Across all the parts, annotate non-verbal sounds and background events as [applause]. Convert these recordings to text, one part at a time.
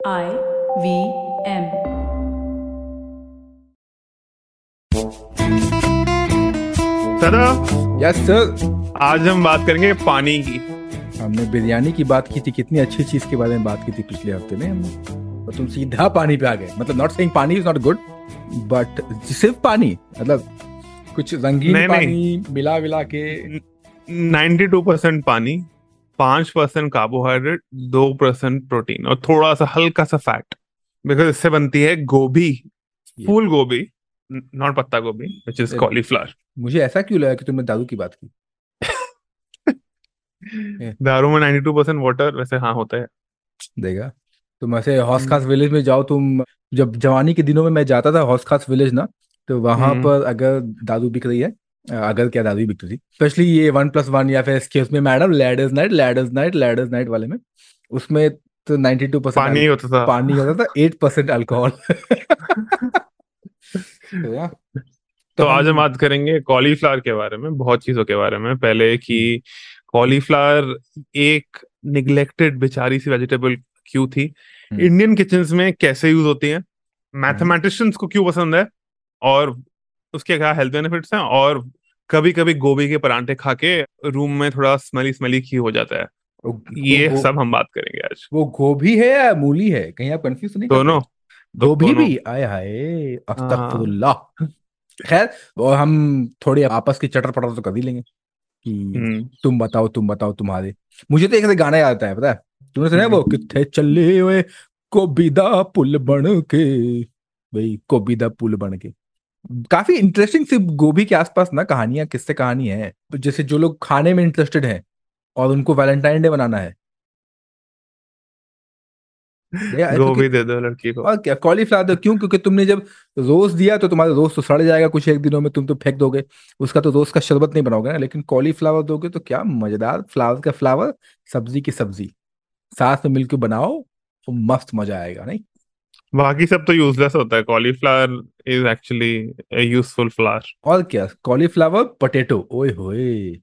I V M. सदा yes sir आज हम बात करेंगे पानी की। हमने बिरयानी की बात की थी कितनी अच्छी चीज़ के बारे में बात की थी पिछले हफ़्ते में हमने। और तुम सीधा पानी पे आ गए। मतलब not saying pani is not good but सिर्फ़ पानी मतलब कुछ रंगीन नहीं, नहीं। पानी मिला विला के 92 परसेंट पानी। पाँच परसेंट कार्बोहाइड्रेट दो परसेंट प्रोटीन और थोड़ा सा हल्का सा फैट बिकॉज़ इससे बनती है गोभी फूल गोभी नॉट पत्ता गोभी विच इज़ कॉलीफ्लावर मुझे ऐसा क्यों लगा कि तुमने दारू की बात की? [laughs] दारू में 92 परसेंट वाटर वैसे हाँ होता है। देगा। तुम ऐसे हौस खास विलेज में जाओ तुम जब जवानी के दिनों में मैं जाता था हौस खास विलेज ना तो वहाँ हम्म। पर अगर दारू बिक रही है अगर क्या ही बिकती थी। स्पेशली ये वन प्लस वन या फिर excuse me madam ladders night ladders night ladders night वाले में उसमें तो 92 टू परसेंट पानी होता था। पानी होता था एट परसेंट अल्कोहल तो आज हम बात करेंगे कॉलीफ्लावर के बारे में बहुत चीज़ों के बारे में। पहले कि कॉलीफ्लावर एक निग्लेक्टेड बेचारी सी वेजिटेबल क्यों थी? हम्म। इंडियन किचन में कैसे यूज़ होती है? मैथमेटिशियंस को क्यों पसंद है? और उसके क्या हेल्थ बेनिफिट्स हैं और कभी कभी गोभी के परांठे खा के रूम में थोड़ा स्मेली स्मेली की हो जाता है। ये वो- सब हम बात करेंगे आज। वो गोभी है या मूली है? कहीं आप कंफ्यूज नहीं दोनों। गोभी भी? आय हाय अस्तगफुरुल्लाह। खैर वो हम थोड़ी आपस की चटर पटर तो कर ही लेंगे कि हम्म, तुम बताओ तुम बताओ तुम्हारे। मुझे तो एक गाना याद आता है पता है? तुमने सुना है वो? कितने चले हुए कोबिदा पुल बन के? भाई कोबिदा पुल बन के। काफ़ी इंटरेस्टिंग सी गोभी के आसपास ना कहानियाँ किससे कहानी है। जैसे जो लोग खाने में इंटरेस्टेड हैं और उनको वैलेंटाइन डे बनाना है। या गोभी दे दो लड़की को। और क्या कॉलीफ्लावर दो क्यों? क्योंकि तुमने जब रोज दिया तो तुम्हारा रोज तो सड़ जाएगा कुछ एक दिनों में तुम तो फेंक दोगे। उसका तो रोज का शरबत नहीं बनाओगे ना लेकिन कॉलीफ्लावर दोगे तो क्या मज़ेदार फ्लावर का फ्लावर सब्ज़ी की सब्ज़ी। साथ में मिलकर बनाओ तो मस्त मज़ा आएगा नहीं? बाकी सब तो यूजलेस होता है। Cauliflower is actually useful flower और क्या? कॉलीफ्लावर पोटैटो ओए होए।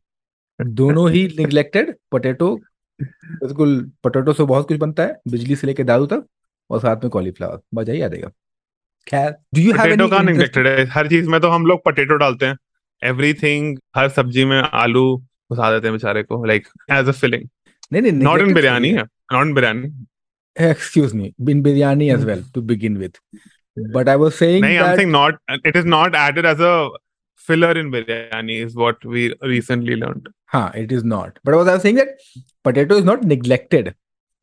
दोनों ही [laughs] निग्लेक्टेड पोटैटो बिल्कुल पोटैटो से बहुत कुछ बनता है बिजली से लेके दारू तक और साथ में कॉलीफ्लावर मज़ा ही। आ जाएगा खैर डू यू हैव पोटैटो का निगलेक्टेड है? हर चीज़ में तो हम लोग पोटैटो डालते हैं। एवरीथिंग हर सब्ज़ी में आलू घुसा देते हैं बेचारे को लाइक एज अ फिलिंग नहीं नहीं नॉट इन बिरयानी है। Not in biryani excuse me in biryani as well to begin with but i was saying um that saying not it is not added as a filler in biryani is what we recently learned हाँ it is not but what i was saying that potato is not neglected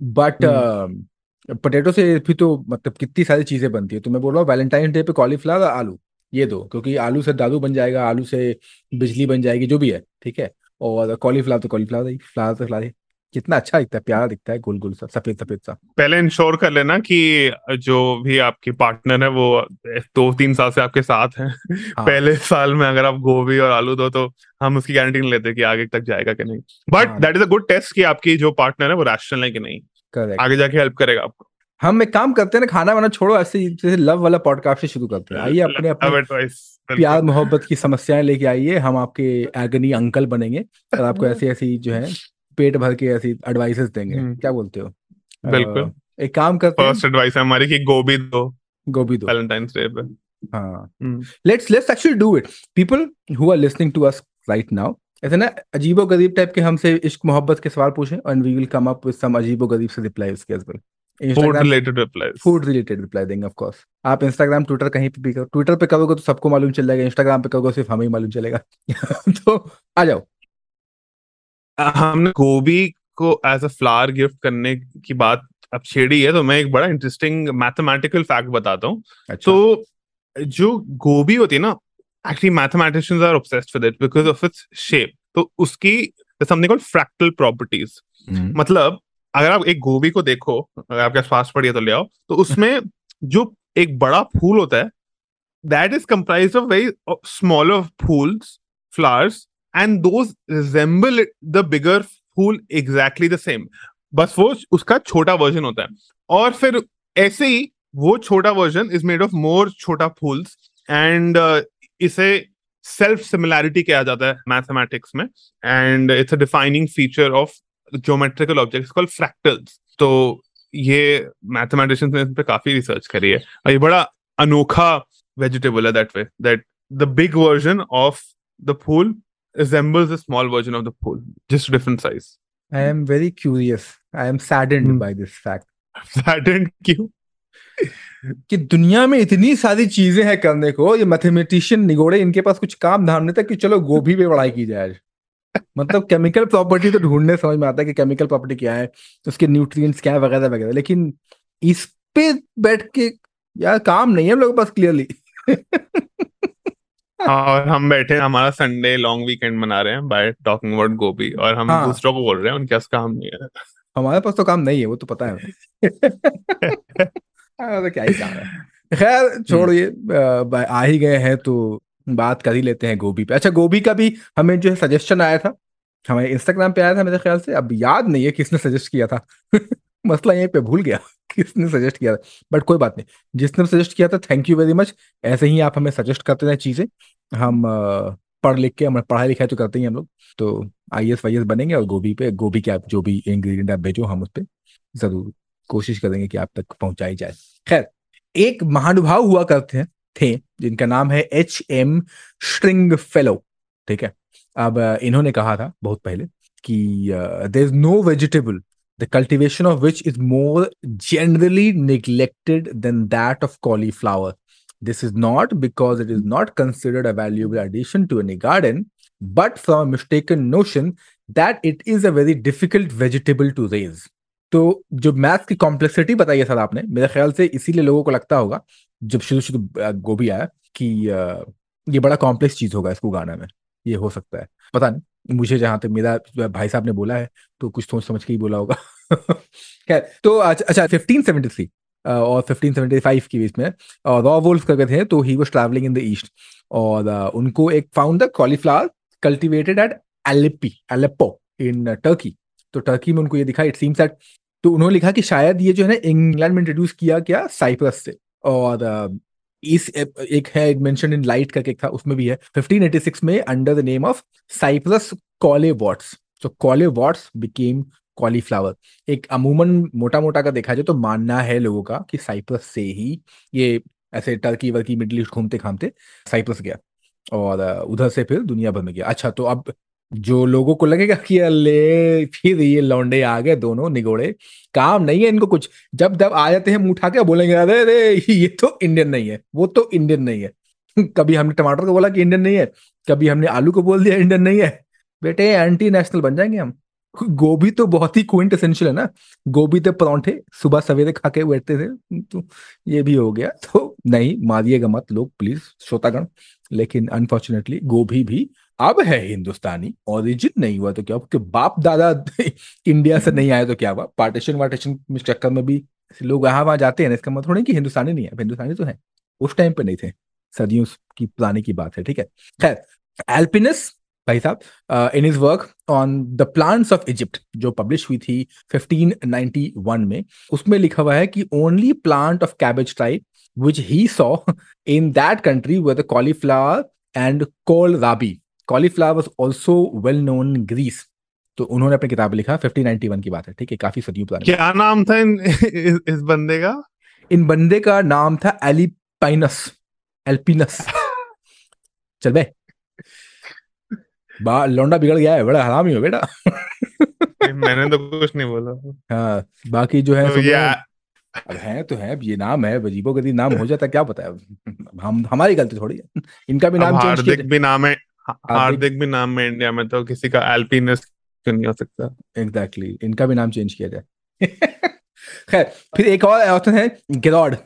but hmm. uh, potato से भी तो मतलब कितनी सारी चीज़ें बनती है तो मैं बोल रहा हूँ वैलेंटाइन डे पे कॉलीफ्लावर आलू ये दो क्योंकि आलू से दारू बन जाएगा आलू से बिजली बन जाएगी जो भी है ठीक है और कॉलीफ्लावर तो कॉलीफ्लावर फ्लावर तो फ्लावर ही कितना अच्छा दिखता है प्यारा दिखता है गोल गोल सा सफ़ेद सफ़ेद सा। पहले इंश्योर कर लेना कि जो भी आपकी पार्टनर है वो दो तीन साल से आपके साथ हैं। हाँ। पहले साल में अगर आप गोभी और आलू दो तो हम उसकी गारंटी नहीं लेते कि आगे तक जाएगा कि नहीं। But. That is a good test कि आपकी जो पार्टनर है वो रैशनल है कि नहीं। करेक्ट आगे जाके हेल्प करेगा आपको। हम एक काम करते हैं ना खाना वाना छोड़ो ऐसे जैसे लव वाला पॉडकास्ट से शुरू करते हैं। आइए अपने अपने। प्यार मोहब्बत की समस्याएँ लेके आइए हम आपके एगनी अंकल बनेंगे। और आपको [laughs] ऐसी ऐसी जो है पेट भर के ऐसी एडवाइसेस देंगे। हम्म। क्या बोलते हो? बिल्कुल। एक काम करते फ़र्स्ट एडवाइस है हमारी कि गोभी दो। गोभी दो। वैलेंटाइंस डे पे। हाँ। Let's let's actually do it people who are listening to us right now ऐसे ना अजीबो गरीब टाइप के हमसे इश्क मोहब्बत के सवाल पूछें and we will come up with some अजीबो गरीब से रिप्लाई उसके as well food related replies food related reply देंगे ऑफ़ कोर्स आप इंस्टाग्राम ट्विटर कहीं पे भी करो। ट्विटर पे करोगे तो सबको मालूम चल जाएगा इंस्टाग्राम पे करोगे सिर्फ़ हमें ही मालूम चलेगा। [laughs] तो आ जाओ। हमने गोभी को एज अ फ्लावर गिफ्ट करने की बात अब छेड़ी है तो मैं एक बड़ा इंटरेस्टिंग मैथमेटिकल फैक्ट बताता हूँ। अच्छा। तो जो गोभी होती है ना actually mathematicians are obsessed with it because of its shape तो उसकी समथिंग कॉल्ड फ्रैक्टल प्रॉपर्टीज़ मतलब अगर आप एक गोभी को देखो अगर आपके पास पड़ी है तो ले आओ। तो उसमें जो एक बड़ा फूल होता है that is comprise of very smaller fools flowers and those resemble the bigger phool exactly the same बस वो उसका छोटा वर्जन होता है। और फिर ऐसे ही वो छोटा version is made of more छोटा फूल्स एंड इसे सेल्फ सिमिलैरिटी कहा जाता है मैथमेटिक्स में। And it's a defining feature of geometrical objects called fractals तो ये मैथमेटिशियंस ने इस पे काफ़ी रिसर्च करी है। और ये बड़ा अनोखा वेजिटेबल है that way that the big version of the phool resembles a small version of the pool just different size I am very curious. I am saddened Hmm. by this fact. [laughs] saddened क्यों कि दुनिया में इतनी सारी चीज़ें हैं करने को ये मैथमेटिशियन निगोड़े इनके पास कुछ काम धाम नहीं था कि चलो गोभी पे पढ़ाई की जाए मतलब केमिकल प्रॉपर्टी तो ढूँढने समझ में आता है कि केमिकल प्रॉपर्टी क्या है उसके न्यूट्रिएंट्स क्या है वगैरह वगैरह लेकिन इस पे बैठ के यार काम नहीं है हम लोगों के पास क्लियरली और हम बैठे हमारा संडे लॉन्ग वीकेंड मना रहे हैं बाय टॉकिंग अबाउट गोभी और हम हाँ। दूसरों को बोल रहे हैं उनके पास काम नहीं है। हमारे पास तो काम नहीं है वो तो पता है तो क्या ही काम है। खैर छोड़ो ये आ ही गए हैं तो बात कर ही लेते हैं गोभी पे। अच्छा गोभी का भी हमें जो है सजेशन आया था हमें इंस्टाग्राम पे आया था मेरे ख्याल से अब याद नहीं है किसने सजेस्ट किया था। [laughs] मसला यहीं पे भूल गया। [laughs] किसने सजेस्ट किया था? बट कोई बात नहीं। जिसने सजेस्ट किया था थैंक यू वेरी मच ऐसे ही आप हमें सजेस्ट करते रहे चीज़ें। हम पढ़ लिख के, हम पढ़ाई लिखाई तो करते ही हम लोग। तो आई एस वाई एस बनेंगे और गोभी पे, गोभी के आप जो भी इंग्रेडिएंट आप भेजो, हम उस पर ज़रूर कोशिश करेंगे कि आप तक पहुंचाई जाए। खैर, एक महानुभाव हुआ करते हैं, थे, जिनका नाम है एच एम स्ट्रिंग फेलो ठीक है? अब इन्होंने कहा था बहुत पहले कि there is no vegetable the cultivation of which is more generally neglected than that of cauliflower this is not because it is not considered a valuable addition to any garden but from a mistaken notion that it is a very difficult vegetable to raise तो जो math की complexity बताई है sir आपने मेरे ख्याल से इसीलिए लोगों को लगता होगा जब शुरू शुरू अ, गोभी आया कि अ, ये बड़ा कॉम्प्लेक्स चीज होगा इसको उगाने में ये हो सकता है पता नहीं मुझे जहाँ तक मेरा भाई साहब ने बोला है तो कुछ सोच समझ के ही बोला होगा। [laughs] खैर तो अच्छा अच्छा 1573 अ, और 1575 के बीच में रॉ वोल्फ करके थे तो he was travelling in the east और उनको एक found the cauliflower cultivated at Aleppo Aleppo in Turkey तो टर्की में उनको ये दिखा इट सीम्स दैट तो उन्होंने लिखा कि शायद ये जो है ना इंग्लैंड में इंट्रोड्यूस किया क्या साइप्रस से और इस एक है मेंशन इन लाइट करके था, उसमें भी है। 1586 में under the name of Cyprus coleworts so coleworts became cauliflower एक अमूमन मोटा मोटा का देखा जाए तो मानना है लोगों का कि साइप्रस से ही ये ऐसे टर्की वर्की मिडिल ईस्ट घूमते घामते साइप्रस गया और उधर से फिर दुनिया भर में गया। अच्छा तो अब जो लोगों को लगेगा कि अल्ले, फिर ये लौंडे आ गए दोनों निगोड़े। काम नहीं है इनको कुछ। जब जब आ जाते हैं, मुँह उठा के बोलेंगे, अरे अरे, ये तो इंडियन नहीं है, वो तो इंडियन नहीं है। [laughs] कभी हमने टमाटर को बोला कि इंडियन नहीं है, कभी हमने आलू को बोल दिया, इंडियन नहीं है। बेटे, एंटी नेशनल बन जाएँगे हम। [laughs] गोभी तो बहुत ही क्विंट एसेंशियल है ना। गोभी तो परौंठे सुबह सवेरे खा के बैठते थे तो ये भी हो गया। तो नहीं, मारिएगा मत लोग, प्लीज़, श्रोतागण। लेकिन अनफॉर्चुनेटली गोभी भी अब है हिंदुस्तानी ओरिजिन नहीं हुआ तो क्या हुआ? क्योंकि बाप दादा [laughs] इंडिया से नहीं आए तो क्या हुआ? पार्टीशन वार्टीशन में चक्कर में भी लोग यहाँ वहाँ जाते हैं ना, इसका मतलब थोड़ा कि हिंदुस्तानी नहीं है। हिंदुस्तानी तो है। उस टाइम पे नहीं थे। सदियों की पुरानी की बात है ठीक है? खैर एल्पिनस भाई साहब in his work on the plants of Egypt जो पब्लिश हुई थी 1591 में उसमें लिखा हुआ है कि only plant of cabbage type which he saw in that country the cauliflower and kohlrabi. Cauliflower was also well known in Greece. तो उन्होंने अपनी किताब लिखा 1591 की बात है ठीक है? काफ़ी सदियों पुरानी। क्या नाम था इन इस, इस बंदे का? इन बंदे का नाम था एलिपाइनस एल्पिनस चल बे। लौंडा बिगड़ गया है बड़ा हरामी हो बेटा। मैंने तो कुछ नहीं बोला। हाँ बाकी जो है तो ये अब है तो है ये नाम है अजीबो गरीब नाम हो जाता क्या पता है। हम हमारी गलती थोड़ी है। इनका भी नाम हार्दिक भी नाम है। हार्दिक भी नाम है इंडिया में तो किसी का एल्पिनस क्यों नहीं हो सकता? Exactly exactly. इनका भी नाम चेंज किया जाए। [laughs] खैर फिर एक और ऑथर है गेरॉड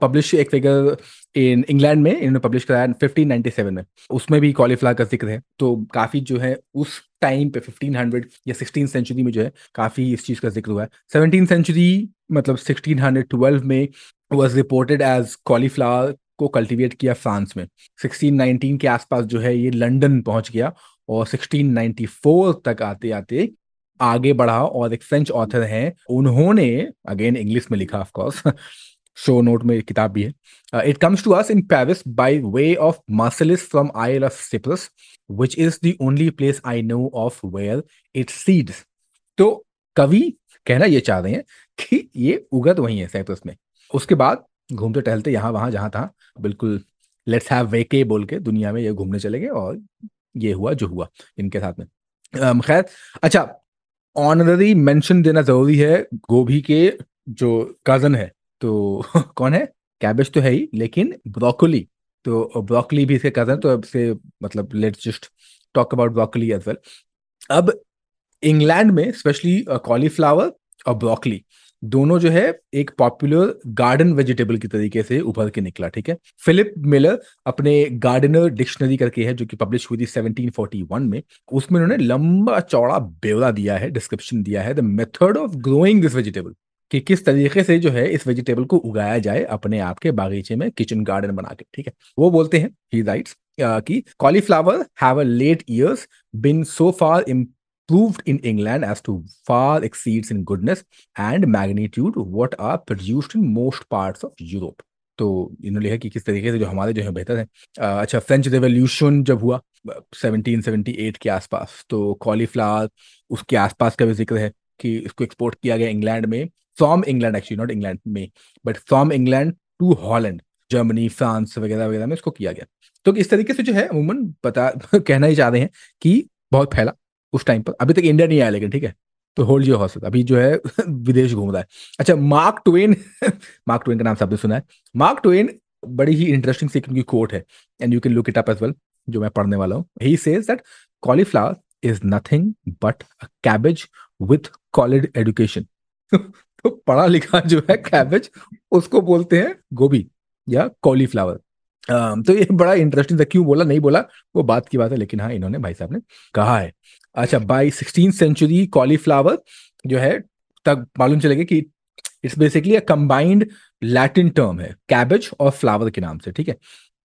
पब्लिश एक फिगर इन इंग्लैंड में इन्होंने पब्लिश कराया 1597 में। उसमें भी कॉलीफ्लावर का ज़िक्र है। तो काफ़ी जो है उस टाइम पे 1500 या 16 सेंचुरी में जो है काफ़ी इस चीज़ का ज़िक्र हुआ है। 17 सेंचुरी मतलब 1612 में वाज रिपोर्टेड एज कॉलीफ्लावर को कल्टीवेट किया फ्रांस में। 1619 के आसपास जो है ये लंदन पहुँच गया और 1694 तक आते आते आगे बढ़ा और एक फ्रेंच ऑथर हैं। उन्होंने, अगेन इंग्लिश में लिखा ऑफ़ कोर्स शो नोट में किताब भी है। It comes to us in Paris by way of Marseilles from isle of Cyprus which is the only place I know of where it seeds तो कवि कहना ये चाह रहे हैं कि ये उगत वही है साइप्रस में। उसके बाद घूमते टहलते यहाँ वहाँ जहाँ तहाँ बिल्कुल लेट्स हैव वेके बोल के दुनिया में ये घूमने चले गए और ये हुआ, जो हुआ इनके साथ में। खैर अच्छा ऑनररी मेंशन देना ज़रूरी है गोभी के जो कज़न है तो [laughs] कौन है? कैबेज तो है ही, लेकिन ब्रोकली तो ब्रोकली भी इसके कज़न तो अब से मतलब let's just talk about broccoli as well अब इंग्लैंड में स्पेशली कॉलीफ्लावर और ब्रोकली दोनों जो है एक पॉपुलर गार्डन वेजिटेबल की तरीके से उभर के निकला, ठीक है? फिलिप मिलर अपने गार्डनर डिक्शनरी करके है, जो कि पब्लिश हुई थी 1741 में, उसमें उन्होंने लंबा चौड़ा ब्यौरा दिया है डिस्क्रिप्शन दिया है the method of growing this vegetable कि किस तरीके से जो है इस वेजिटेबल को उगाया जाए अपने आप के बागीचे में किचन गार्डन बना के, ठीक है? वो बोलते हैं ही राइट्स कि cauliflower have a late years been so far improved in England as to far exceeds in goodness and magnitude what are produced in most parts of Europe. तो इन्होंने लिखा कि किस तरीके से जो हमारे जो है बेहतर है। अच्छा फ्रेंच रेवोल्यूशन जब हुआ सेवनटीन सेवेंटी एट के आसपास तो कॉलीफ्लावर उसके आसपास का भी ज़िक्र है कि इसको एक्सपोर्ट किया गया इंग्लैंड में from England actually not England में but from England to Holland Germany France वगैरह वगैरह में इसको किया गया। तो इस तरीके से जो है, अमूमन बता, [laughs] कहना ही चाह रहे हैं कि बहुत फैला। उस टाइम पर। अभी तक इंडिया नहीं आया, लेकिन ठीक है। तो होल्ड योर हॉर्सेस अभी जो है, [laughs] विदेश घूम रहा है। अच्छा मार्क ट्वेन मार्क ट्वेन का नाम सबने सुना है। मार्क ट्वेन बड़ी ही इंटरेस्टिंग सी उनकी कोट है and you can look it up as well जो मैं पढ़ने वाला हूँ। He says that cauliflower is nothing but a cabbage with college education तो पढ़ा लिखा जो है कैबेज उसको बोलते हैं गोभी या कॉलीफ्लावर तो ये बड़ा इंटरेस्टिंग था, क्यों बोला, नहीं बोला, वो बात की बात है, लेकिन हाँ इन्होंने भाई साहब ने कहा है। अच्छा बाई सिक्सटीन सेंचुरी कॉलीफ्लावर जो है तक मालूम चलेगा कि it's basically a combined Latin term है कैबेज और फ्लावर के नाम से, ठीक है?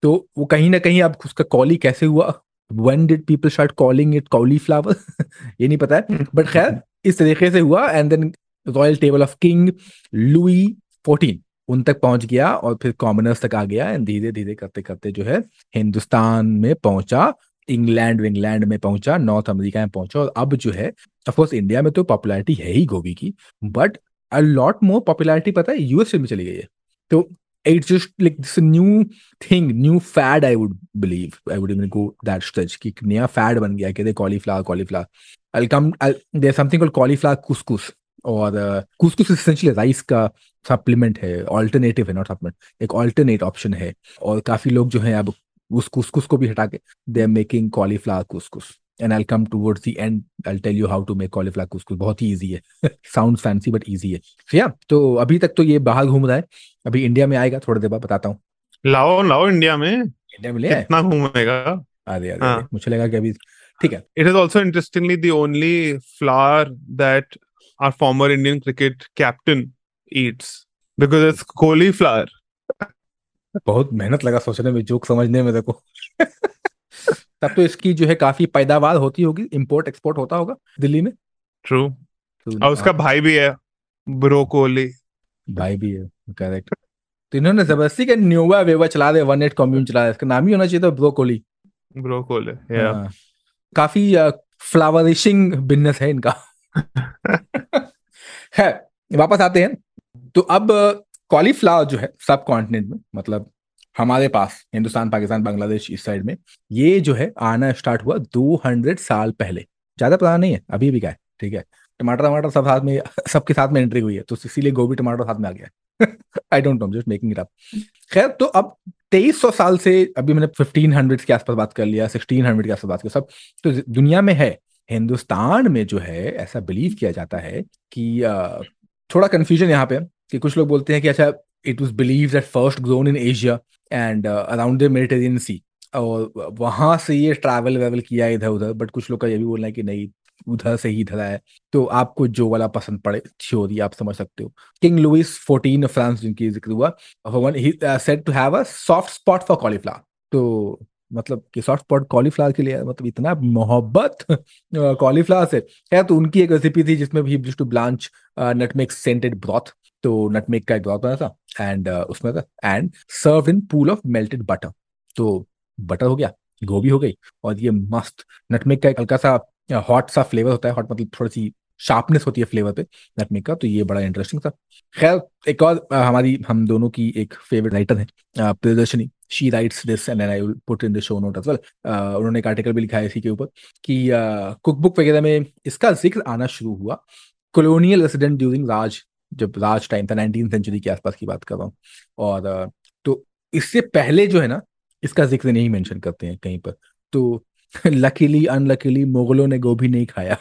तो वो कहीं ना कहीं अब उसका कॉली कैसे हुआ? When did people start calling it cauliflower? [laughs] ये नहीं पता है बट खैर, इस तरीके से हुआ and then royal table of king Louis fourteen उन तक पहुँच गया और फिर कॉमनर्स तक आ गया एंड धीरे धीरे करते करते जो है हिंदुस्तान में पहुँचा इंग्लैंड इंग्लैंड में पहुँचा नॉर्थ अमेरिका में पहुँचा और अब जो है ऑफकोर्स इंडिया में तो पॉपुलैरिटी है ही गोभी की but a lot more popularity पता है यूएसए में चली गई है। तो it's just like this new thing new fad I would believe I would even go that stage कि नया फैड बन गया कहते cauliflower cauliflower I'll come I'll, there's something called cauliflower और कुसकुस essentially राइस का सप्लीमेंट है alternative है not supplement एक ऑल्टरनेट ऑप्शन है। और काफ़ी लोग जो है अब उस कुसकुस को भी हटा के दे are making cauliflower couscous and I come towards the end I tell you how to make cauliflower couscous बहुत ही इजी है। साउंड फैंसी बट इजी है। So yeah, तो अभी तक तो ये बाहर घूम रहा है। अभी इंडिया में आएगा थोड़ी देर बाद बताता हूँ। लाओ लाओ इंडिया में। इंडिया में ले कितना घूमेगा? अरे अरे हाँ। मुझे लगा कि अभी ठीक है। It is also interestingly the only flower that our former Indian cricket captain eats because it's cauliflower. बहुत मेहनत लगा सोचने में जोक समझने में देखो। तब तो इसकी जो है काफ़ी पैदावार होती होगी इंपोर्ट एक्सपोर्ट होता होगा दिल्ली में। True. तो और उसका भाई भी है ब्रोकोली। भाई भी है करेक्ट तो इन्होंने ज़बरदस्ती का न्यूवा वेवा चला दे वन एट कम्यून चला दे इसका नाम ही होना चाहिए था ब्रोकोली। ब्रोकोली yeah हाँ, काफ़ी फ्लावरिशिंग बिज़नेस है इनका। है। [laughs] वापस आते हैं। तो अब कॉलीफ्लावर जो है सब कॉन्टिनेंट में मतलब हमारे पास, हिंदुस्तान, पाकिस्तान, बांग्लादेश, इस साइड में, ये जो है, आना स्टार्ट हुआ 200 साल पहले। ज़्यादा पुराना नहीं है, अभी भी का है, ठीक है। टमाटर टमाटर सब साथ में, सबके साथ में एंट्री हुई है तो इसीलिए गोभी, टमाटर साथ में आ गया I don't know just making it up खैर तो अब 2300 साल से, अभी मैंने 1500 के आसपास बात कर लिया 1600 के आसपास बात कर सब तो दुनिया में है हिंदुस्तान में जो है, ऐसा बिलीव किया जाता है कि थोड़ा कंफ्यूजन यहाँ पे कि कुछ लोग बोलते हैं कि अच्छा it was believe that first grown in Asia and around the Mediterranean sea और वहाँ से ये ट्रैवल वेवल किया इधर उधर बट कुछ लोग का ये भी बोलना है कि नहीं, उधर से ही इधर आया तो आपको जो वाला पसंद पड़े थ्योरी आप समझ सकते हो। किंग लुइस 14 फ्रांस जिनकी ज़िक्र हुआ said to have a soft spot for cauliflower तो मतलब कि सॉफ्ट स्पॉट कॉलीफ्लावर के लिए मतलब इतना मोहब्बत [laughs] कॉलीफ्लावर से। है तो उनकी एक रेसिपी थी जिसमें भी to blanch nutmeg scented broth तो नटमेक का एक ब्रॉथ बना था एंड उसमें था and serve in pool of melted butter तो बटर हो गया, गोभी हो गई और ये मस्त। नटमेक का एक हल्का सा हॉट सा फ्लेवर होता है हॉट मतलब थोड़ी सी शार्पनेस होती है फ्लेवर पे नटमेग का तो ये बड़ा इंटरेस्टिंग था। खैर एक और हमारी हम दोनों की एक फेवरेट राइटर है आ, Priyadarshini. She writes this and I will put in the show note as well उन्होंने एक आर्टिकल भी लिखा है इसी के ऊपर कि कुक बुक वगैरह में इसका ज़िक्र आना शुरू हुआ कॉलोनियल रेसिडेंट ड्यूरिंग राज जब राज टाइम था नाइनटीन सेंचुरी के आसपास की बात कर रहा हूँ। और तो इससे पहले जो है ना इसका ज़िक्र नहीं मेंशन करते हैं कहीं पर। तो [laughs] लकीली अनलकीली मुगलों ने गोभी नहीं खाया।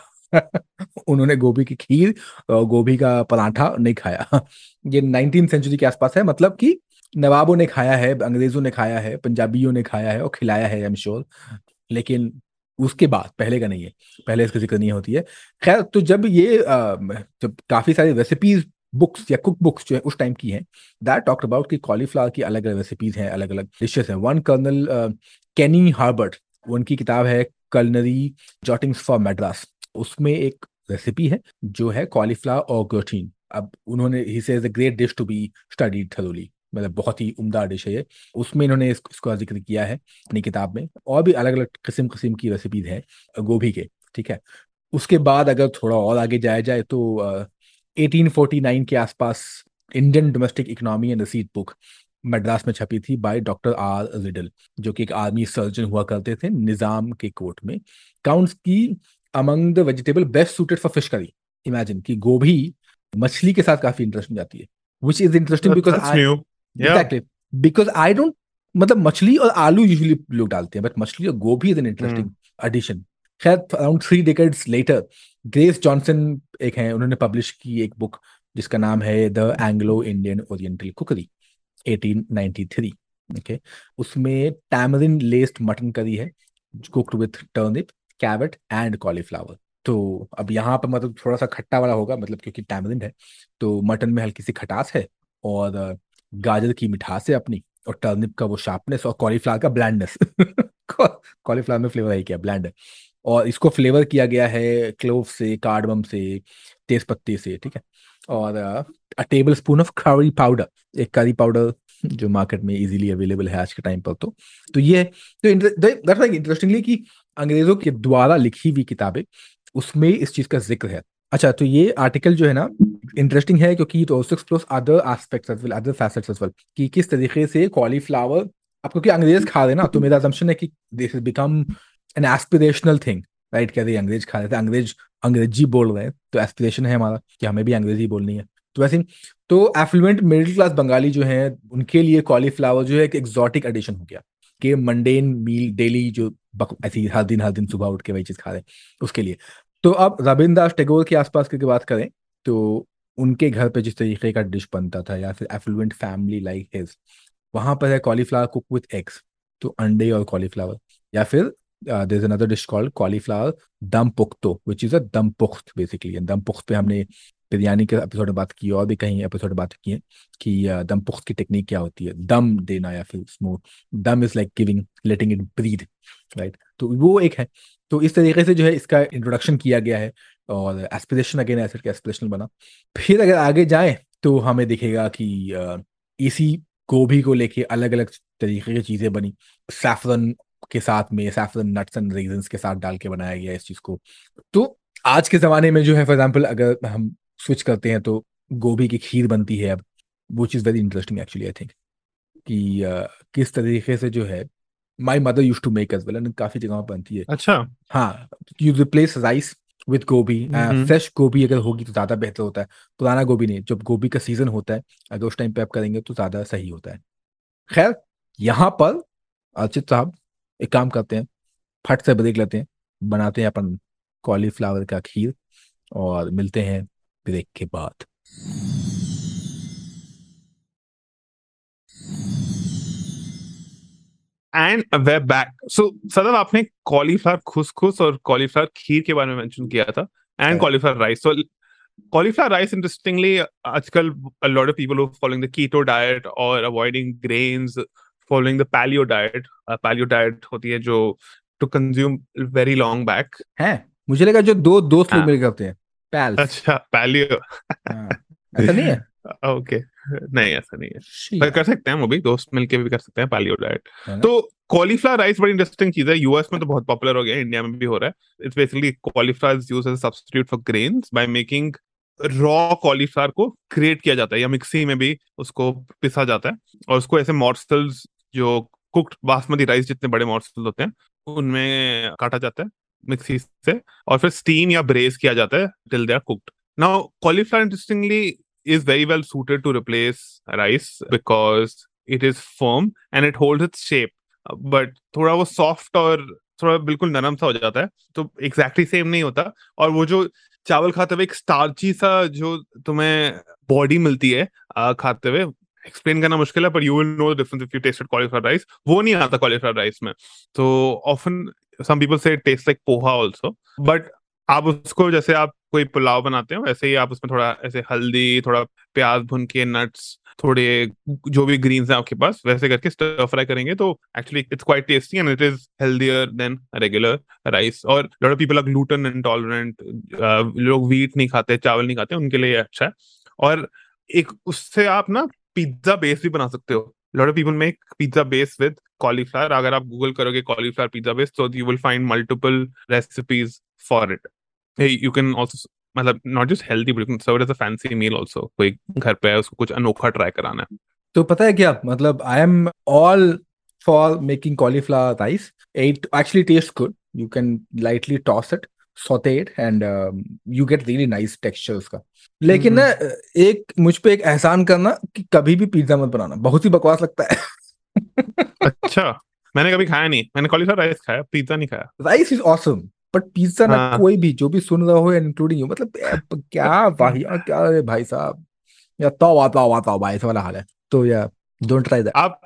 उन्होंने गोभी की खीर गोभी का पराठा नहीं खाया। ये नाइनटीन सेंचुरी के आसपास है मतलब कि नवाबों ने खाया है, अंग्रेज़ों ने खाया है, पंजाबियों ने खाया है और खिलाया है आई एम श्योर लेकिन उसके बाद, पहले का नहीं है, पहले इसका ज़िक्र नहीं होती है। खैर तो जब ये जब काफ़ी सारी रेसिपीज़ बुक्स या कुक बुक्स जो है, उस टाइम की हैं दैट टॉक्ट अबाउट कि कॉलीफ्लावर की अलग अलग रेसिपीज़ हैं अलग अलग डिशेस हैं वन कर्नल कैनी हार्बर्ट उनकी किताब है कलनरी जॉटिंग्स फॉर मेड्रास उसमें एक रेसिपी है जो है कॉलीफ्लावर और ग्रोटीन अब उन्होंने ही से great dish to be studied thoroughly मतलब बहुत ही उम्दा डिश है ये। उसमें इन्होंने इस, इसका ज़िक्र किया है अपनी किताब में। और भी अलग अलग किस्म किस्म की रेसिपीज़ है गोभी के ठीक है? उसके बाद अगर थोड़ा और आगे जाया जाए तो एटीन फोर्टी नाइन के आसपास Indian domestic economy and receipt book Madras में छपी थी बाय डॉक्टर आर रिडल जो कि एक आर्मी सर्जन हुआ करते थे निज़ाम के कोर्ट में। काउंट्स की among the vegetable best suited for fish curry imagine कि गोभी मछली के साथ काफ़ी इंटरेस्टिंग जाती है which is interesting because because I don't मतलब मछली और आलू यूजुअली लोग डालते हैं बट मछली और गोभी इज़ एन इंटरेस्टिंग एडिशन खैर around three decades later Grace Johnson एक है उन्होंने पब्लिश की एक बुक जिसका नाम है the Anglo Indian oriental cookery 1893 okay उसमें टैमरिन लेस्ड मटन करी है cooked with turnip carrot and cauliflower. तो अब यहाँ पर मतलब थोड़ा सा खट्टा वाला होगा मतलब क्योंकि टैमरिन है तो मटन में हल्की सी खटास है और गाजर की मिठास है अपनी और टर्निप का वो शार्पनेस और कॉलीफ्लावर का ब्लैंडनेस। [laughs] कॉलीफ्लावर में फ्लेवर है क्या? ब्लैंड है। और इसको फ्लेवर किया गया है क्लोव से कार्डमम से, तेज पत्ते से, ठीक है? और a tablespoon of curry powder एक करी पाउडर जो मार्केट में इजीली अवेलेबल है आज के टाइम पर तो। तो ये तो इंटरेस्टिंगली कि अंग्रेज़ों के द्वारा लिखी हुई किताबें, उसमें इस चीज़ का ज़िक्र है। अच्छा तो ये आर्टिकल जो है ना इंटरेस्टिंग है क्योंकि explores other aspects as well other facets as well कि किस तरीके से कॉलीफ्लावर अब क्योंकि अंग्रेज़ खा रहे ना तो मेरा असम्पशन है कि this become an aspirational thing right कह रही अंग्रेज़ खा रहे थे अंग्रेज़, अंग्रेज़ी बोल रहे हैं तो एस्पिरेशन है हमारा कि हमें भी अंग्रेज़ी बोलनी है। तो वैसे तो एफ्लुएंट मिडिल क्लास बंगाली जो है, उनके लिए कॉलीफ्लावर जो है एक एक्सॉटिक एडिशन हो गया, कि मंडेन मील डेली जो ऐसी हर दिन हर दिन सुबह उठ के वही चीज़ खा रहे उसके लिए। तो अब रविंद्रनाथ टैगोर के आसपास की बात करें तो उनके घर पे जिस तरीके का डिश बनता था, या फिर एफ्लुएंट फैमिली लाइक हिज, वहाँ पर है कॉलीफ्लावर कुक विथ एग्स तो अंडे और कॉलीफ्लावर या फिर there is another dish called cauliflower dum pukhto which is a दम पुख्त बेसिकली दम पुख्त पे हमने बिरयानी के एपिसोड में बात की, और भी कहीं एपिसोड बात की है, कि दम पुख्त की टेक्निक क्या होती है। दम देना या फिर smoke dum is like giving letting it breathe right तो वो एक है। तो इस तरीके से जो है इसका इंट्रोडक्शन किया गया है और एस्पिरेशन अगेन एसिड का एस्पिरेशन बना। फिर अगर आगे जाए तो हमें दिखेगा कि इसी गोभी को लेके अलग अलग तरीके की चीज़ें बनी। सैफरन के साथ में सैफरन नट्स एंड रीजन के साथ डाल के बनाया गया इस चीज़ को। तो आज के जमाने में जो है फॉर एग्ज़ाम्पल अगर हम स्विच करते हैं तो गोभी की खीर बनती है अब। वो चीज़ very interesting actually I think कि uh, किस तरीके से जो है my mother use to make as well काफ़ी जगहों पर बनती है। अच्छा। हाँ यू रिप्लेस राइस विद गोभी फ्रेश गोभी अगर होगी तो ज़्यादा बेहतर होता है। पुराना गोभी नहीं जब गोभी का सीज़न होता है अगर उस टाइम पे आप करेंगे तो ज़्यादा सही होता है। खैर यहाँ पर अर्चित साहब एक काम करते हैं फट से ब्रेक लेते हैं बनाते हैं अपन कॉलीफ्लावर का खीर और मिलते हैं ब्रेक के बाद। एंड वे बैक सो सदर आपने कॉलीफ्लावर खुसखुस और कॉलीफ्लावर खीर के बारे में मेंशन किया था and cauliflower rice so cauliflower rice interestingly आजकल a lot of people following the keto diet और avoiding grains following the paleo diet paleo diet होती है जो to consume very long back है? मुझे लगा जो दो दोस्त मिलकर करते हैं पैल्स। अच्छा पैलियो हाँ। ऐसा नहीं है? [laughs] ओके. [laughs] नहीं ऐसा नहीं है। पर कर सकते हैं वो भी दोस्त मिलके भी कर सकते हैं पैलियो डाइट तो कॉलीफ्लावर राइस बड़ी इंटरेस्टिंग चीज़ है। यूएस में तो बहुत पॉपुलर हो गया इंडिया में भी हो रहा है। It's basically cauliflower is used as substitute for grains by making raw cauliflower को क्रिएट किया जाता है या मिक्सी में भी उसको पिसा जाता है। और उसको ऐसे मॉर्सल्स जो कुक्ड बासमती राइस जितने बड़े मॉर्सल्स होते हैं उनमें काटा जाता है मिक्सी से। और फिर स्टीम या ब्रेज किया जाता है till they are cooked now cauliflower interestingly is very well suited to replace rice because it is firm and it holds its shape. But थोड़ा वो soft और थोड़ा बिल्कुल नरम सा हो जाता है तो एग्जैक्टली सेम नहीं होता। और वो जो चावल खाते हुए एक स्टार्ची सा जो तुम्हें बॉडी मिलती है खाते हुए एक्सप्लेन करना मुश्किल है पर you will know the difference if you tested cauliflower rice वो नहीं आता कॉलीफ्लावर राइस में। तो ऑफन सम पीपल से taste like poha also but आप उसको जैसे आप कोई पुलाव बनाते हो? वैसे ही आप उसमें थोड़ा ऐसे हल्दी, थोड़ा प्याज भुन के नट्स थोड़े जो भी ग्रीन्स हैं आपके पास, वैसे करके स्टर फ्राई करेंगे तो actually it's quite tasty and it is healthier than regular rice और lot of people are gluten intolerant लोग वीट नहीं खाते, चावल नहीं खाते, उनके लिए अच्छा है। और एक उससे आप ना पिज्जा बेस भी बना सकते हो। Lot of people make pizza base with cauliflower अगर आप गूगल करोगे कॉलीफ्लावर पिज्जा बेस तो you will find multiple recipes for it you can also मतलब not just healthy but you can serve as a fancy meal also कोई घर पे है उसको कुछ अनोखा ट्राई कराना है। तो पता है क्या? मतलब I am all for making cauliflower rice it actually taste good you can lightly toss it saute it and um, you get really nice texture उसका। लेकिन ना एक मुझ पे एक एहसान करना कि कभी भी पिज्जा मत बनाना। बहुत ही बकवास लगता है। अच्छा। मैंने कभी खाया नहीं। मैंने कॉलीफ्लावर राइस खाया पिज्जा नहीं खाया। Rice is awesome but pizza ना हाँ। कोई भी जो भी सुन रहा हो इंक्लूडिंग यू मतलब क्या [laughs] वाहिया क्या रे भाई साहब या तो आता आता भाई ऐसा वाला हाल है तो या डोंट ट्राई दैट आप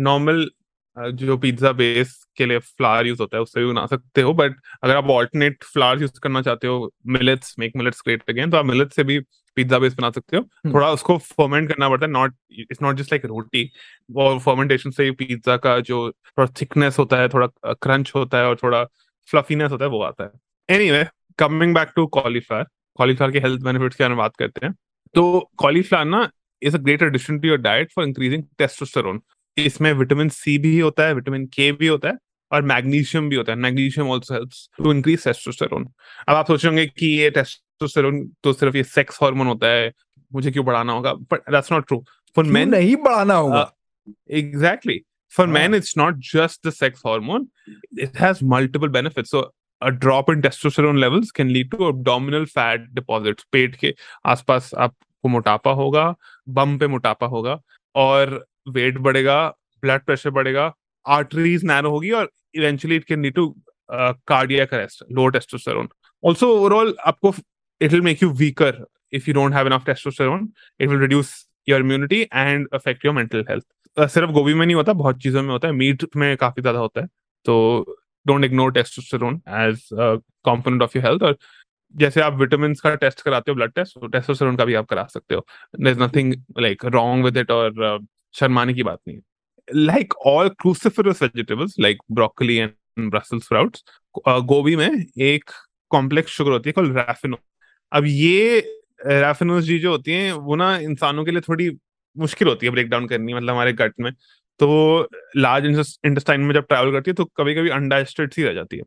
नॉर्मल जो पिज्जा बेस के लिए फ्लावर यूज़ होता है उससे भी बना सकते हो बट अगर आप ऑल्टरनेट फ्लावर यूज़ करना चाहते हो millets make millets great again तो आप मिलेट से भी पिज्जा बेस बना सकते हो हम्म। थोड़ा उसको फर्मेंट करना पड़ता है not it's not just like roti और फर्मेंटेशन से पिज्जा का जो थोड़ा थिकनेस होता है थोड़ा क्रंच होता है और थोड़ा फ्लफीनेस होता है वो आता है। Anyway coming back to cauliflower cauliflower के हेल्थ बेनिफिट्स के बारे में बात करते हैं। तो कॉलीफ्लावर ना is a great addition to your diet for increasing testosterone इसमें विटामिन सी भी होता है विटामिन के भी होता है और मैग्नीशियम भी होता है। Magnesium also helps to increase testosterone अब आप सोचेंगे कि ये टेस्टोस्टेरोन तो सिर्फ़ ये सेक्स हार्मोन होता है मुझे क्यों बढ़ाना होगा? But that's not true for men नहीं बढ़ाना होगा? exactly for Ah. men it's not just the sex hormone it has multiple benefits so a drop in testosterone levels can lead to abdominal fat deposits पेट के आसपास आपको मोटापा होगा बम पे मोटापा होगा और वेट बढ़ेगा ब्लड प्रेशर बढ़ेगा आर्टरीज नैरो होगी और eventually it can lead to cardiac arrest low testosterone also overall आपको it will make you weaker if you don't have enough testosterone it will reduce your immunity and affect your mental health uh, सिर्फ़ गोभी में नहीं होता, बहुत चीज़ों में होता है। मीट में काफ़ी ज़्यादा होता है। तो don't ignore testosterone as component of your health और जैसे आप विटामिन का टेस्ट कराते हो ब्लड टेस्ट तो टेस्टोस्टेरोन का भी आप करा सकते हो। There is nothing like wrong with it और शर्माने की बात नहीं है। Like all cruciferous vegetables like broccoli and Brussels sprouts गोभी में एक कॉम्प्लेक्स शुगर होती है अब ये रैफिनोज जी जो होती हैं, वो ना इंसानों के लिए थोड़ी मुश्किल होती है ब्रेक डाउन करनी मतलब हमारे गट में। तो वो लार्ज इंटेस्टाइन में जब ट्रैवल करती है तो कभी कभी अनडाइजेस्टेड सी रह जाती है।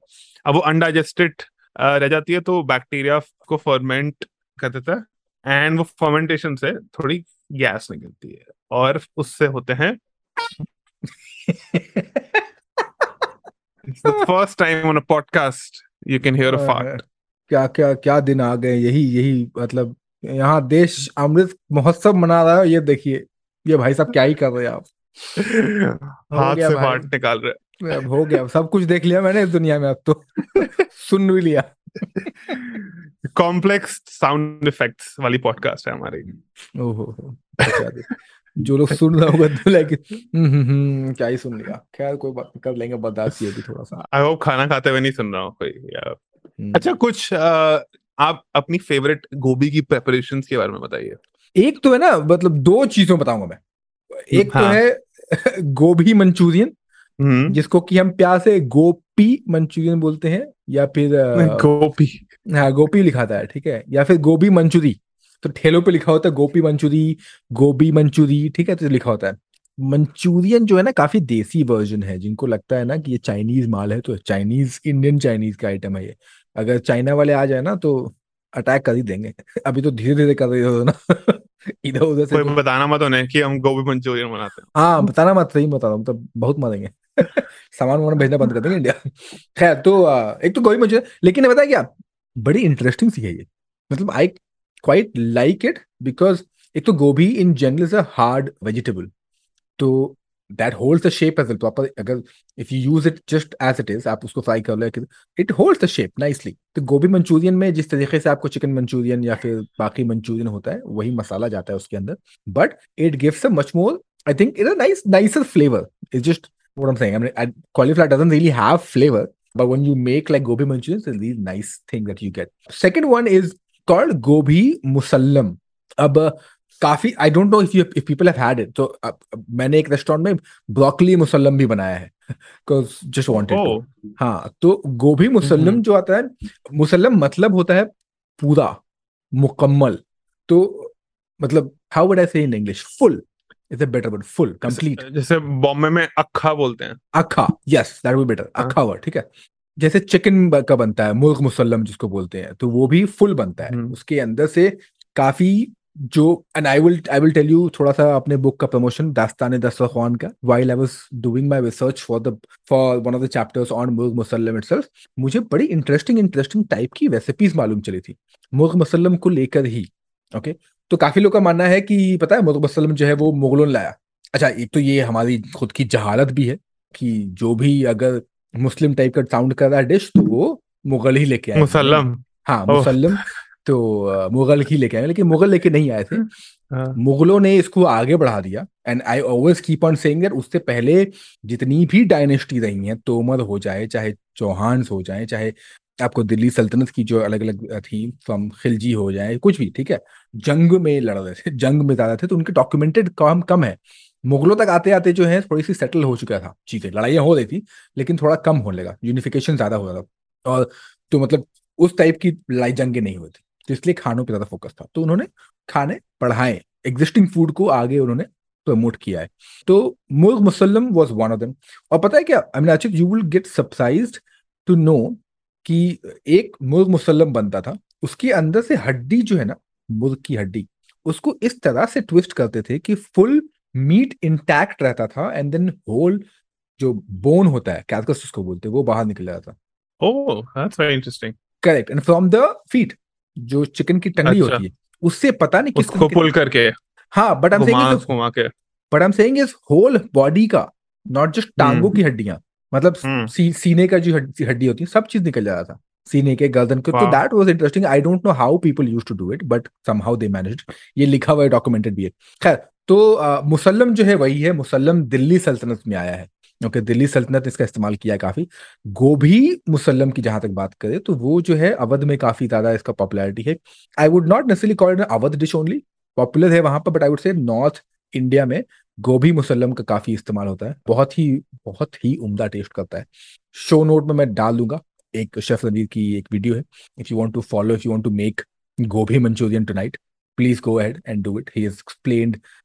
अब वो अनडाइजेस्टेड रह जाती है तो बैक्टीरिया को फर्मेंट कर देता है एंड वो फर्मेंटेशन से थोड़ी गैस निकलती है और उससे होते हैं first time on a podcast you can hear a fart क्या क्या क्या दिन आ गए यही यही मतलब यहाँ देश अमृत महोत्सव मना रहा है ये देखिए। ये भाई साहब क्या ही कर रहे हैं आप? [laughs] हाथ से। फाट निकाल रहे अब हो गया सब कुछ देख लिया मैंने इस दुनिया में अब तो। [laughs] सुन भी लिया। कॉम्प्लेक्स साउंड इफेक्ट्स वाली पॉडकास्ट है हमारी। ओहो दे। जो लोग सुन रहे होगा तो लाइक हम्म हम्म, हम्म, क्या ही सुन लिया। खैर कोई बात कर लेंगे बर्दाश्त ये भी थोड़ा सा। आई होप खाना खाते हुए नहीं सुन रहा हूँ कोई या। अच्छा कुछ आप अपनी फेवरेट गोभी की प्रेपरेशंस के बारे में बताइए। एक तो है ना मतलब दो चीज़ों बताऊँगा मैं। एक हाँ. तो हाँ। है [laughs] गोभी मंचूरियन हम्म। जिसको कि हम प्यार से गोपी मंचूरियन बोलते हैं या फिर [laughs] गोभी हाँ गोपी लिखा था ठीक है? या फिर गोभी मंचूरी तो ठेलों पे लिखा होता है गोपी मंचूरी गोभी मंचूरी ठीक है? तो लिखा होता है। मंचूरियन जो है ना काफ़ी देसी वर्जन है जिनको लगता है ना कि ये चाइनीज़ माल है तो चाइनीज़ इंडियन चाइनीज़ का आइटम है ये। अगर चाइना वाले आ जाए ना तो अटैक कर ही देंगे। [laughs] अभी तो धीरे धीरे कर रहे हो ना। [laughs] इधर उधर से कोई तो- बताना मत उन्हें कि हम गोभी मंचूरियन बनाते हैं। हाँ बताना मत सही बता रहा हूँ मतलब बहुत मारेंगे। [laughs] सामान वामान भेजना बंद कर देंगे इंडिया। खैर तो एक तो गोभी मंचूरियन लेकिन पता है क्या बड़ी इंटरेस्टिंग सी है ये। मतलब I quite like it because एक तो गोभी in general is a hard vegetable तो that hold the shape as proper अगर if you use it just as it is आप उसको फ्राई कर लो it hold the shape nicely तो गोभी मंचूरियन में जिस तरीके से आपको चिकन मंचूरियन या फिर बाकी मंचूरियन होता है, वही मसाला जाता है उसके अंदर. But it gives a much more I think it nice nicer flavour it just गोभी मुसलम अब काफ़ी I don't know if you if people have had it तो मैंने एक रेस्टोरेंट में ब्रोकली मुसल्लम भी बनाया है जस्ट वांटेड टू Oh, हाँ तो गोभी मुसल्लम हम्म। जो आता है मुसल्लम मतलब होता है पूरा मुकम्मल। तो मतलब how would I say in English full is a better word full complete जैसे बॉम्बे में अक्खा बोलते हैं। अखा यस दैट वुड बेटर। अखा वर्ड ठीक है? जैसे चिकन का बनता है मुर्ग मुसल्लम जिसको बोलते हैं तो वो भी फुल बनता है। हम्म। उसके अंदर से काफ़ी जो and I will I will tell you थोड़ा सा अपने बुक का प्रमोशन दास्तान दस्तरखान का। While I was doing my research for the for one of the chapters on murgh musallam itself मुझे बड़ी इंटरेस्टिंग इंटरेस्टिंग टाइप की रेसिपीज़ मालूम चली थी। मुर्ग मुसल्लम को लेकर ही ओके okay? तो काफ़ी लोग का मानना है कि पता है मुर्ग मुसल्लम जो है वो मुगलों ने लाया। अच्छा एक तो ये हमारी खुद की जहालत भी है कि जो भी अगर मुस्लिम टाइप का साउंड कर रहा है डिश तो वो मुगल ही लेके आए। मुसल्लम। हाँ ओह। मुसल्लम। तो मुगल ही लेके आए लेकिन मुगल लेके नहीं आए थे। हाँ, मुगलों ने इसको आगे बढ़ा दिया। And I always keep on saying that उससे पहले जितनी भी डायनेस्टी रही हैं तोमर हो जाए चाहे चौहान्स हो जाए चाहे आपको दिल्ली सल्तनत की जो अलग अलग थी फ्रॉम खिलजी हो जाए कुछ भी ठीक है? जंग में लड़ रहे थे जंग में ज़्यादा थे तो उनके डॉक्यूमेंटेड काम कम है। मुगलों तक आते आते जो है थोड़ी सी सेटल हो चुका था। चीज़ें लड़ाइयाँ हो रही थी लेकिन थोड़ा कम होने लगा यूनिफिकेशन ज़्यादा हो रहा था। और तो मतलब उस टाइप की लड़ाई जंगे नहीं हुई थी। तो इसलिए खानों पे ज़्यादा फोकस था। तो उन्होंने खाने बढ़ाए एग्जिस्टिंग फ़ूड को आगे उन्होंने प्रमोट किया है। तो murgh musallam was one of them और पता है क्या? I mean Achit you will get surprised to know कि एक मुर्ग मुसल्लम बनता था। उसके अंदर से हड्डी जो है ना मुर्ग की हड्डी उसको इस तरह से ट्विस्ट करते थे कि फुल मीट इंटैक्ट रहता था एंड देन होल जो बोन होता है कैलकस उसको बोलते हैं वो बाहर निकल जाता था। Oh, that's very interesting. Correct and from the feet जो चिकन की टंगड़ी अच्छा। होती है उससे पता नहीं किसको पुल करके। हाँ बट घुमा saying but am saying is whole body का नॉट जस्ट टांगों की हड्डियाँ मतलब हम्म। सी, सीने का जो हड्डी होती है सब चीज़ निकल जा रहा था सीने के गर्दन को तो that was interesting I don't know how people used to do it but somehow they managed ये लिखा हुआ है डॉक्यूमेंटेड भी है। खैर तो uh, मुसल्लम जो है वही है मुसल्लम दिल्ली सल्तनत में आया है। ओके दिल्ली सल्तनत इसका इस्तेमाल किया है काफ़ी। गोभी मुसल्लम की जहाँ तक बात करें तो वो जो है अवध में काफ़ी ज़्यादा इसका पॉपुलैरिटी है। I would not necessarily call it Awadh dish only popular है वहाँ पर but I would say north India में गोभी मुसल्लम का काफ़ी इस्तेमाल होता है। बहुत ही बहुत ही उम्दा टेस्ट करता है। शो नोट में मैं डाल दूँगा, एक शेफ रणवीर की एक वीडियो है। If you want to follow if you want to make gobhi Manchurian tonight please go ahead and do it he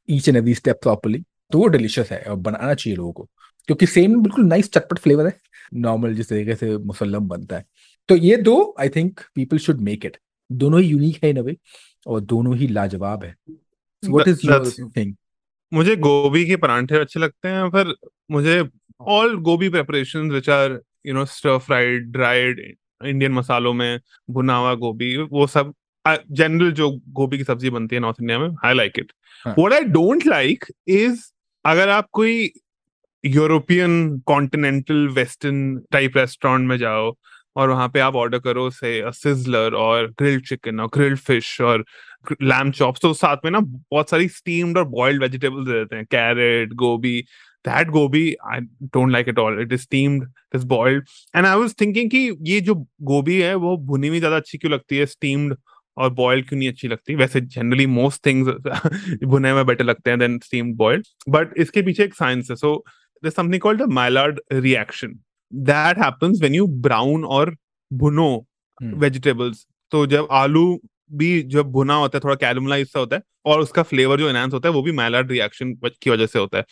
each and every step properly तो वो डिलीशियस है, और बनाना चाहिए लोगों को। क्योंकि सेम बिल्कुल नाइस चटपट फ्लेवर है। नॉर्मल जिस तरीके से मुसल्लम बनता है। तो ये दो I think people should make it दोनों ही यूनिक है इन वे और दोनों ही लाजवाब है। व्हाट इज़ योर थिंग मुझे गोभी के परांठे अच्छे लगते हैं पर मुझे all gobhi preparations which are you know stir fried dried Indian मसालों में भुना हुआ गोभी वो सब जनरल जो गोभी की सब्ज़ी बनती है नॉर्थ इंडिया में I like it. What I don't like is अगर आप कोई European continental western type restaurant में जाओ और वहाँ पे आप ऑर्डर करो से सिजलर और ग्रिल्ड चिकन और ग्रिल्ड फ़िश और लैम चॉप्स तो साथ में ना बहुत सारी स्टीम्ड और बॉइल्ड वेजिटेबल्स देते हैं. Carrot gobhi that gobhi I don't like it all it is steamed it is boiled and I was thinking कि ये जो गोभी है, वो भुनी हुई ज़्यादा अच्छी क्यों लगती है? स्टीम्ड और बॉइल्ड क्यों नहीं अच्छी लगती? वैसे जनरली मोस्ट थिंग्स भुने में बेटर लगते हैं देन स्टीम्ड बॉइल्ड बट इसके पीछे एक साइंस है. So there's something called the Maillard reaction. That happens when you brown or भुनो Hmm. तो जब आलू भी जब भुना होता है थोड़ा कैरमलाइज सा होता है और उसका फ्लेवर जो एनहांस होता है वो भी मैलार्ड रिएक्शन की वजह से होता है.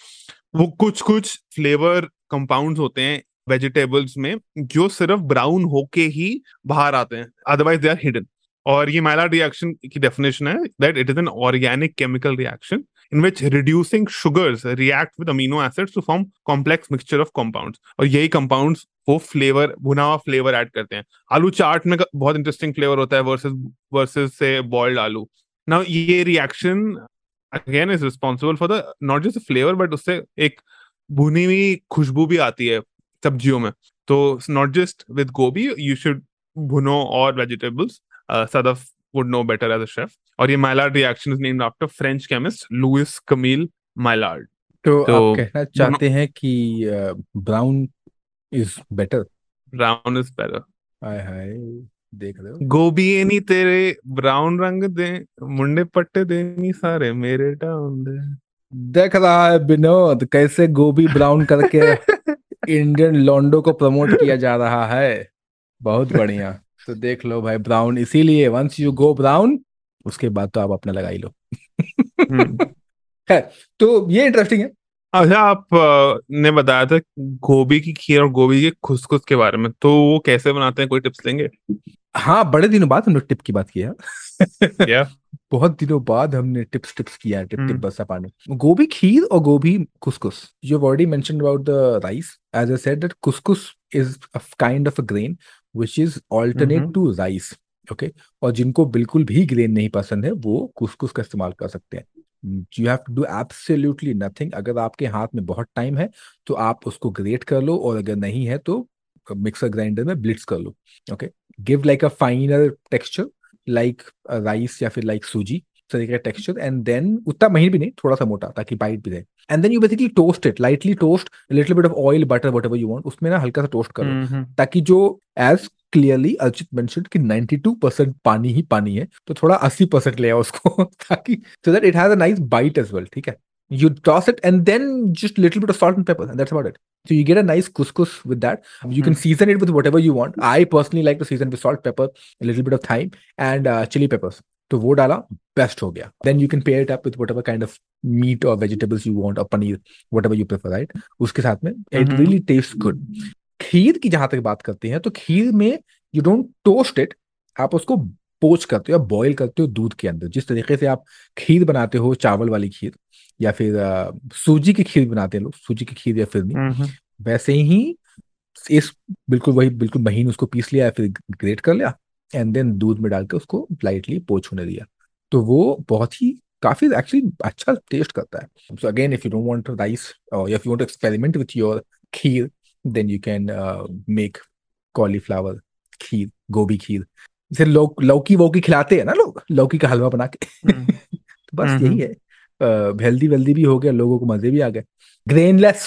वो कुछ कुछ फ्लेवर कंपाउंड्स होते हैं वेजिटेबल्स में जो सिर्फ़ ब्राउन होके ही बाहर आते हैं. अदरवाइज़ दे आर हिडन और ये मैलार्ड रिएक्शन की डेफिनेशन है that it is an organic chemical reaction in which reducing sugars react with amino acids to form complex mixture of compounds. और यही compounds वो फ्लेवर भुना हुआ फ्लेवर ऐड करते हैं। आलू चाट में बहुत इंटरेस्टिंग फ्लेवर होता है वर्सेस वर्सेस से बॉइल्ड आलू। नाउ ये reaction again is responsible for the not just flavour but उससे एक भुनी हुई खुशबू भी आती है सब्जियों में। तो नॉट जस्ट विद गोभी यू शुड भुनो और vegetables Sadaf would know better as a chef. और ये Maillard reaction is named after French chemist Louis Camille Maillard. तो तो आप कहना चाहते हैं कि brown is better Brown is better. हाय हाय देख रहे हो गोभी नहीं तेरे ब्राउन रंग दे मुंडे पट्टे दे नहीं सारे मेरे डाउन दे देख रहा है विनोद कैसे गोभी ब्राउन करके [laughs] इंडियन लॉन्डो को प्रमोट किया जा रहा है बहुत बढ़िया तो देख लो भाई ब्राउन इसीलिए वंस यू गो ब्राउन उसके बाद तो आप अपना लगा ही लो। हम्म। [laughs] तो ये इंटरेस्टिंग है। अच्छा आप ने बताया था गोभी की खीर और गोभी के खुसखुस के बारे में तो वो कैसे बनाते हैं कोई टिप्स लेंगे हाँ बड़े दिनों बाद हमने टिप की बात की है। [laughs] बहुत दिनों बाद हमने टिप्स टिप्स किया टिप टिप हम्म। बरसा पानी गोभी खीर और गोभी couscous you already mentioned about the rice as I said that couscous is a kind of a grain which is alternate hmm. To rice okay और जिनको बिल्कुल भी ग्रेन नहीं पसंद है वो कुसकुस का इस्तेमाल कर सकते हैं। You have to do absolutely nothing अगर आपके हाथ में बहुत टाइम है तो आप उसको ग्रेट कर लो और अगर नहीं है तो मिक्सर ग्राइंडर में ब्लिट्स कर लो okay give like a finer texture like rice या फिर लाइक सूजी तरीके का टेक्सचर एंड देन उतना महीन भी नहीं थोड़ा सा मोटा ताकि बाइट भी रहे and then you basically toast it lightly toast little bit of oil butter whatever you want उसमें ना हल्का सा टोस्ट करो हम्म, ताकि जो एज क्लियरली अर्चित मेंशन कि 92 परसेंट पानी ही पानी है तो थोड़ा 80 परसेंट ले आओ उसको ताकि so that it has a nice bite as well ठीक है you toss it and then just little bit of salt and pepper and that's about it so you get a nice couscous with that you can season it with whatever you want i personally like to season with salt pepper a little bit of thyme and uh, chili peppers तो वो डाला best हो गया। Then you can pair it up with whatever kind of meat और vegetables you want और paneer whatever you prefer right उसके साथ में इट. रियली टेस्ट गुड खीर की जहाँ तक बात करते हैं तो खीर में यू डोंट टोस्ट इट आप उसको पोच करते हो या बॉईल करते हो दूध के अंदर। जिस तरीके से आप खीर बनाते हो चावल वाली खीर या फिर अ, सूजी की खीर बनाते हैं लोग सूजी की खीर या फिरनी हम्म, वैसे ही इस बिल्कुल वही बिल्कुल महीन उसको पीस लिया या फिर ग्रेट कर लिया एंड देन दूध में डाल के उसको लाइटली पोच होने दिया। तो वो बहुत ही काफ़ी एक्चुअली अच्छा टेस्ट करता है। So again if you don't want rice और if you want experiment with your kheer then you can make cauliflower kheer gobhi kheer. जैसे लौ, लौकी वौकी खिलाते हैं ना लोग लौकी का हलवा बना के हम्म। [laughs] तो बस हम्म, यही है। हेल्दी वेल्दी भी हो गया लोगों को मज़े भी आ गए। ग्रेनलेस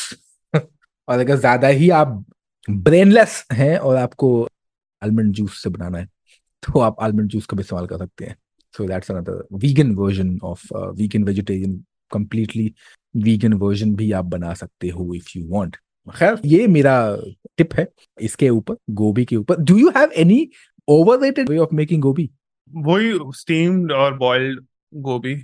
[laughs] और अगर ज़्यादा ही आप ब्रेनलेस हैं और आपको आलमंड जूस से बनाना है तो आप आलमंड जूस का भी इस्तेमाल कर सकते हैं? So that's another vegan version of vegan vegetarian completely vegan version भी आप बना सकते हो इफ़ यू वांट खैर ये मेरा टिप है इसके ऊपर गोभी के ऊपर. Do you have any overrated way of making gobhi? वही स्टीम्ड और बॉइल्ड गोभी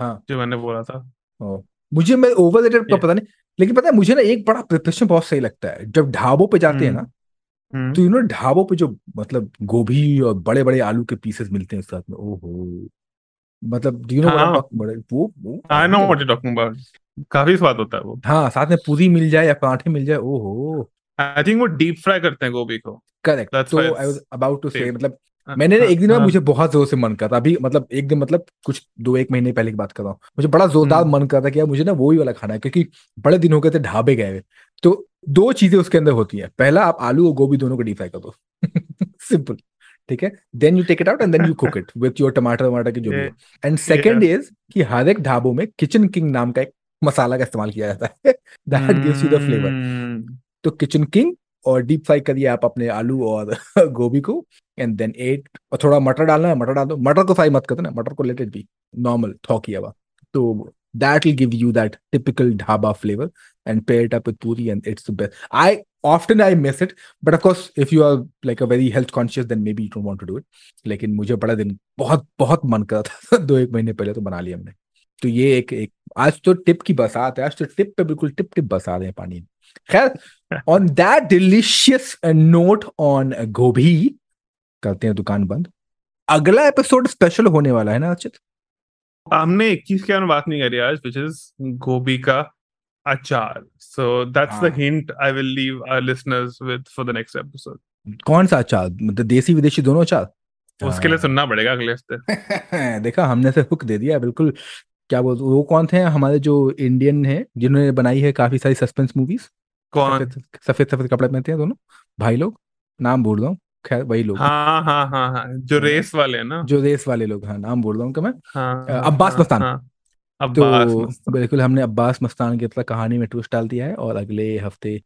हाँ। जो मैंने बोला था। ओ, मुझे मैं ओवररेटेड का पता नहीं लेकिन पता है मुझे ना एक बड़ा प्रिपरेशन बहुत सही लगता है। जब ढाबों पे जाते हैं ना हम्म, तो यू नो ढाबों पे जो मतलब गोभी और बड़े बड़े आलू के पीसेस मिलते हैं साथ में ओहो। मतलब डू यू नो हाँ। बड़े वो I know what you talking about काफ़ी स्वाद होता है वो। हाँ साथ में पूरी मिल जाए या पराठे मिल जाए ओहो। आई थिंक वो डीप फ्राई करते हैं गोभी को। करेक्ट तो आई वाज अबाउट टू से मतलब मैंने ना एक दिन हाँ, मुझे बहुत ज़ोर से मन कर था। अभी मतलब एक दिन मतलब कुछ दो एक महीने पहले की बात कर रहा हूँ। मुझे बड़ा जोरदार हम्म। मन कर था कि यार मुझे ना वो ही वाला खाना है क्योंकि बड़े दिन हो गए थे ढाबे गए तो दो चीज़ें उसके अंदर होती है। पहला आप आलू और गोभी दोनों को डीप फ्राई कर दो। [laughs] सिंपल ठीक है? Then you take it out and then you cook it with your tamatar वमाटर की जो भी एंड सेकेंड इज़ कि हर एक ढाबों में किचन किंग नाम का एक मसाला का इस्तेमाल किया जाता है। That gives you the flavour तो किचन किंग और डीप फ्राई करिए आप अपने आलू और [laughs] गोभी को। एंड देन एट और थोड़ा मटर डालना है मटर डाल दो। मटर को फ्राई मत करते ना मटर को let it be normal thaw किया हुआ तो that will give you that typical dhaba flavor and pair it up with puri and it's the best i often i miss it but of course if you are like a very health conscious then maybe you don't want to do it लेकिन मुझे बड़ा दिन बहुत बहुत मन कर था दो एक महीने पहले तो बना लिया हमने तो ये एक एक आज तो टिप की बरसात है आज तो टिप पे बिल्कुल टिप टिप रहे हैं पानी में। खैर on that delicious note on गोभी करते हैं दुकान बंद अगला एपिसोड स्पेशल होने वाला है ना अचित हमने एक चीज़ के बारे में बात नहीं करी आज विच इज़ गोभी का अचार. So that's the. Hint I will leave our listeners with for the next episode कौन सा अचार? मतलब देसी विदेशी दोनों अचार? उसके लिए हाँ। सुनना पड़ेगा अगले हफ़्ते. [laughs] देखा हमने से हुक दे दिया बिल्कुल. क्या बोल वो कौन थे हमारे जो इंडियन है जिन्होंने बनाई है काफ़ी सारी सस्पेंस मूवीज़ कौन? सफ़ेद सफ़ेद सफ़ेद कपड़े पहनते हैं दोनों भाई लोग नाम भूल रहा हूँ. खैर वही लोग हाँ। हाँ हाँ हाँ जो हाँ। रेस वाले हैं ना। जो रेस वाले लोग हाँ नाम बोल रहा हूँ उनका मैं। हाँ अब्बास हाँ, मस्तान। हाँ, अब्बास तो बिल्कुल हमने अब्बास मस्तान की तरह कहानी में ट्विस्ट डाल दिया है और अगले हफ़्ते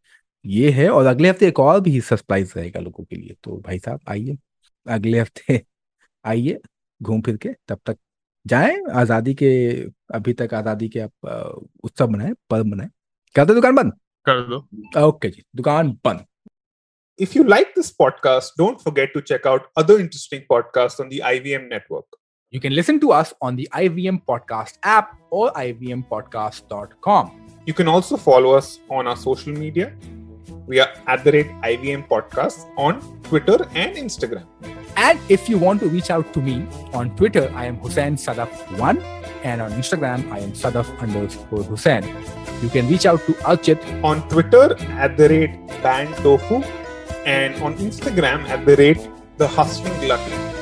ये है और अगले हफ़्ते एक और भी सरप्राइज़ रहेगा लोगों के लिए। तो भाई साहब आइए अगले हफ़्ते आइए घूम फिर के तब तक जाए आज़ादी के अभी तक आज़ादी के आप उत्सव मनाए पर्व मनाएँ। करते दुकान बंद। कर दो। ओके जी दुकान बंद। If you like this podcast, don't forget to check out other interesting podcasts on the IVM network. You can listen to us on the IVM Podcast app or ivmpodcast.com. You can also follow us on our social media. We are at the rate IVM Podcasts on Twitter and Instagram. And if you want to reach out to me on Twitter, I am Hussein Sadaf1 and on Instagram, I am Sadaf underscore Hussein. You can reach out to Archit On Twitter at the rate Band Tofu and on Instagram at the rate The Hustling Glutton.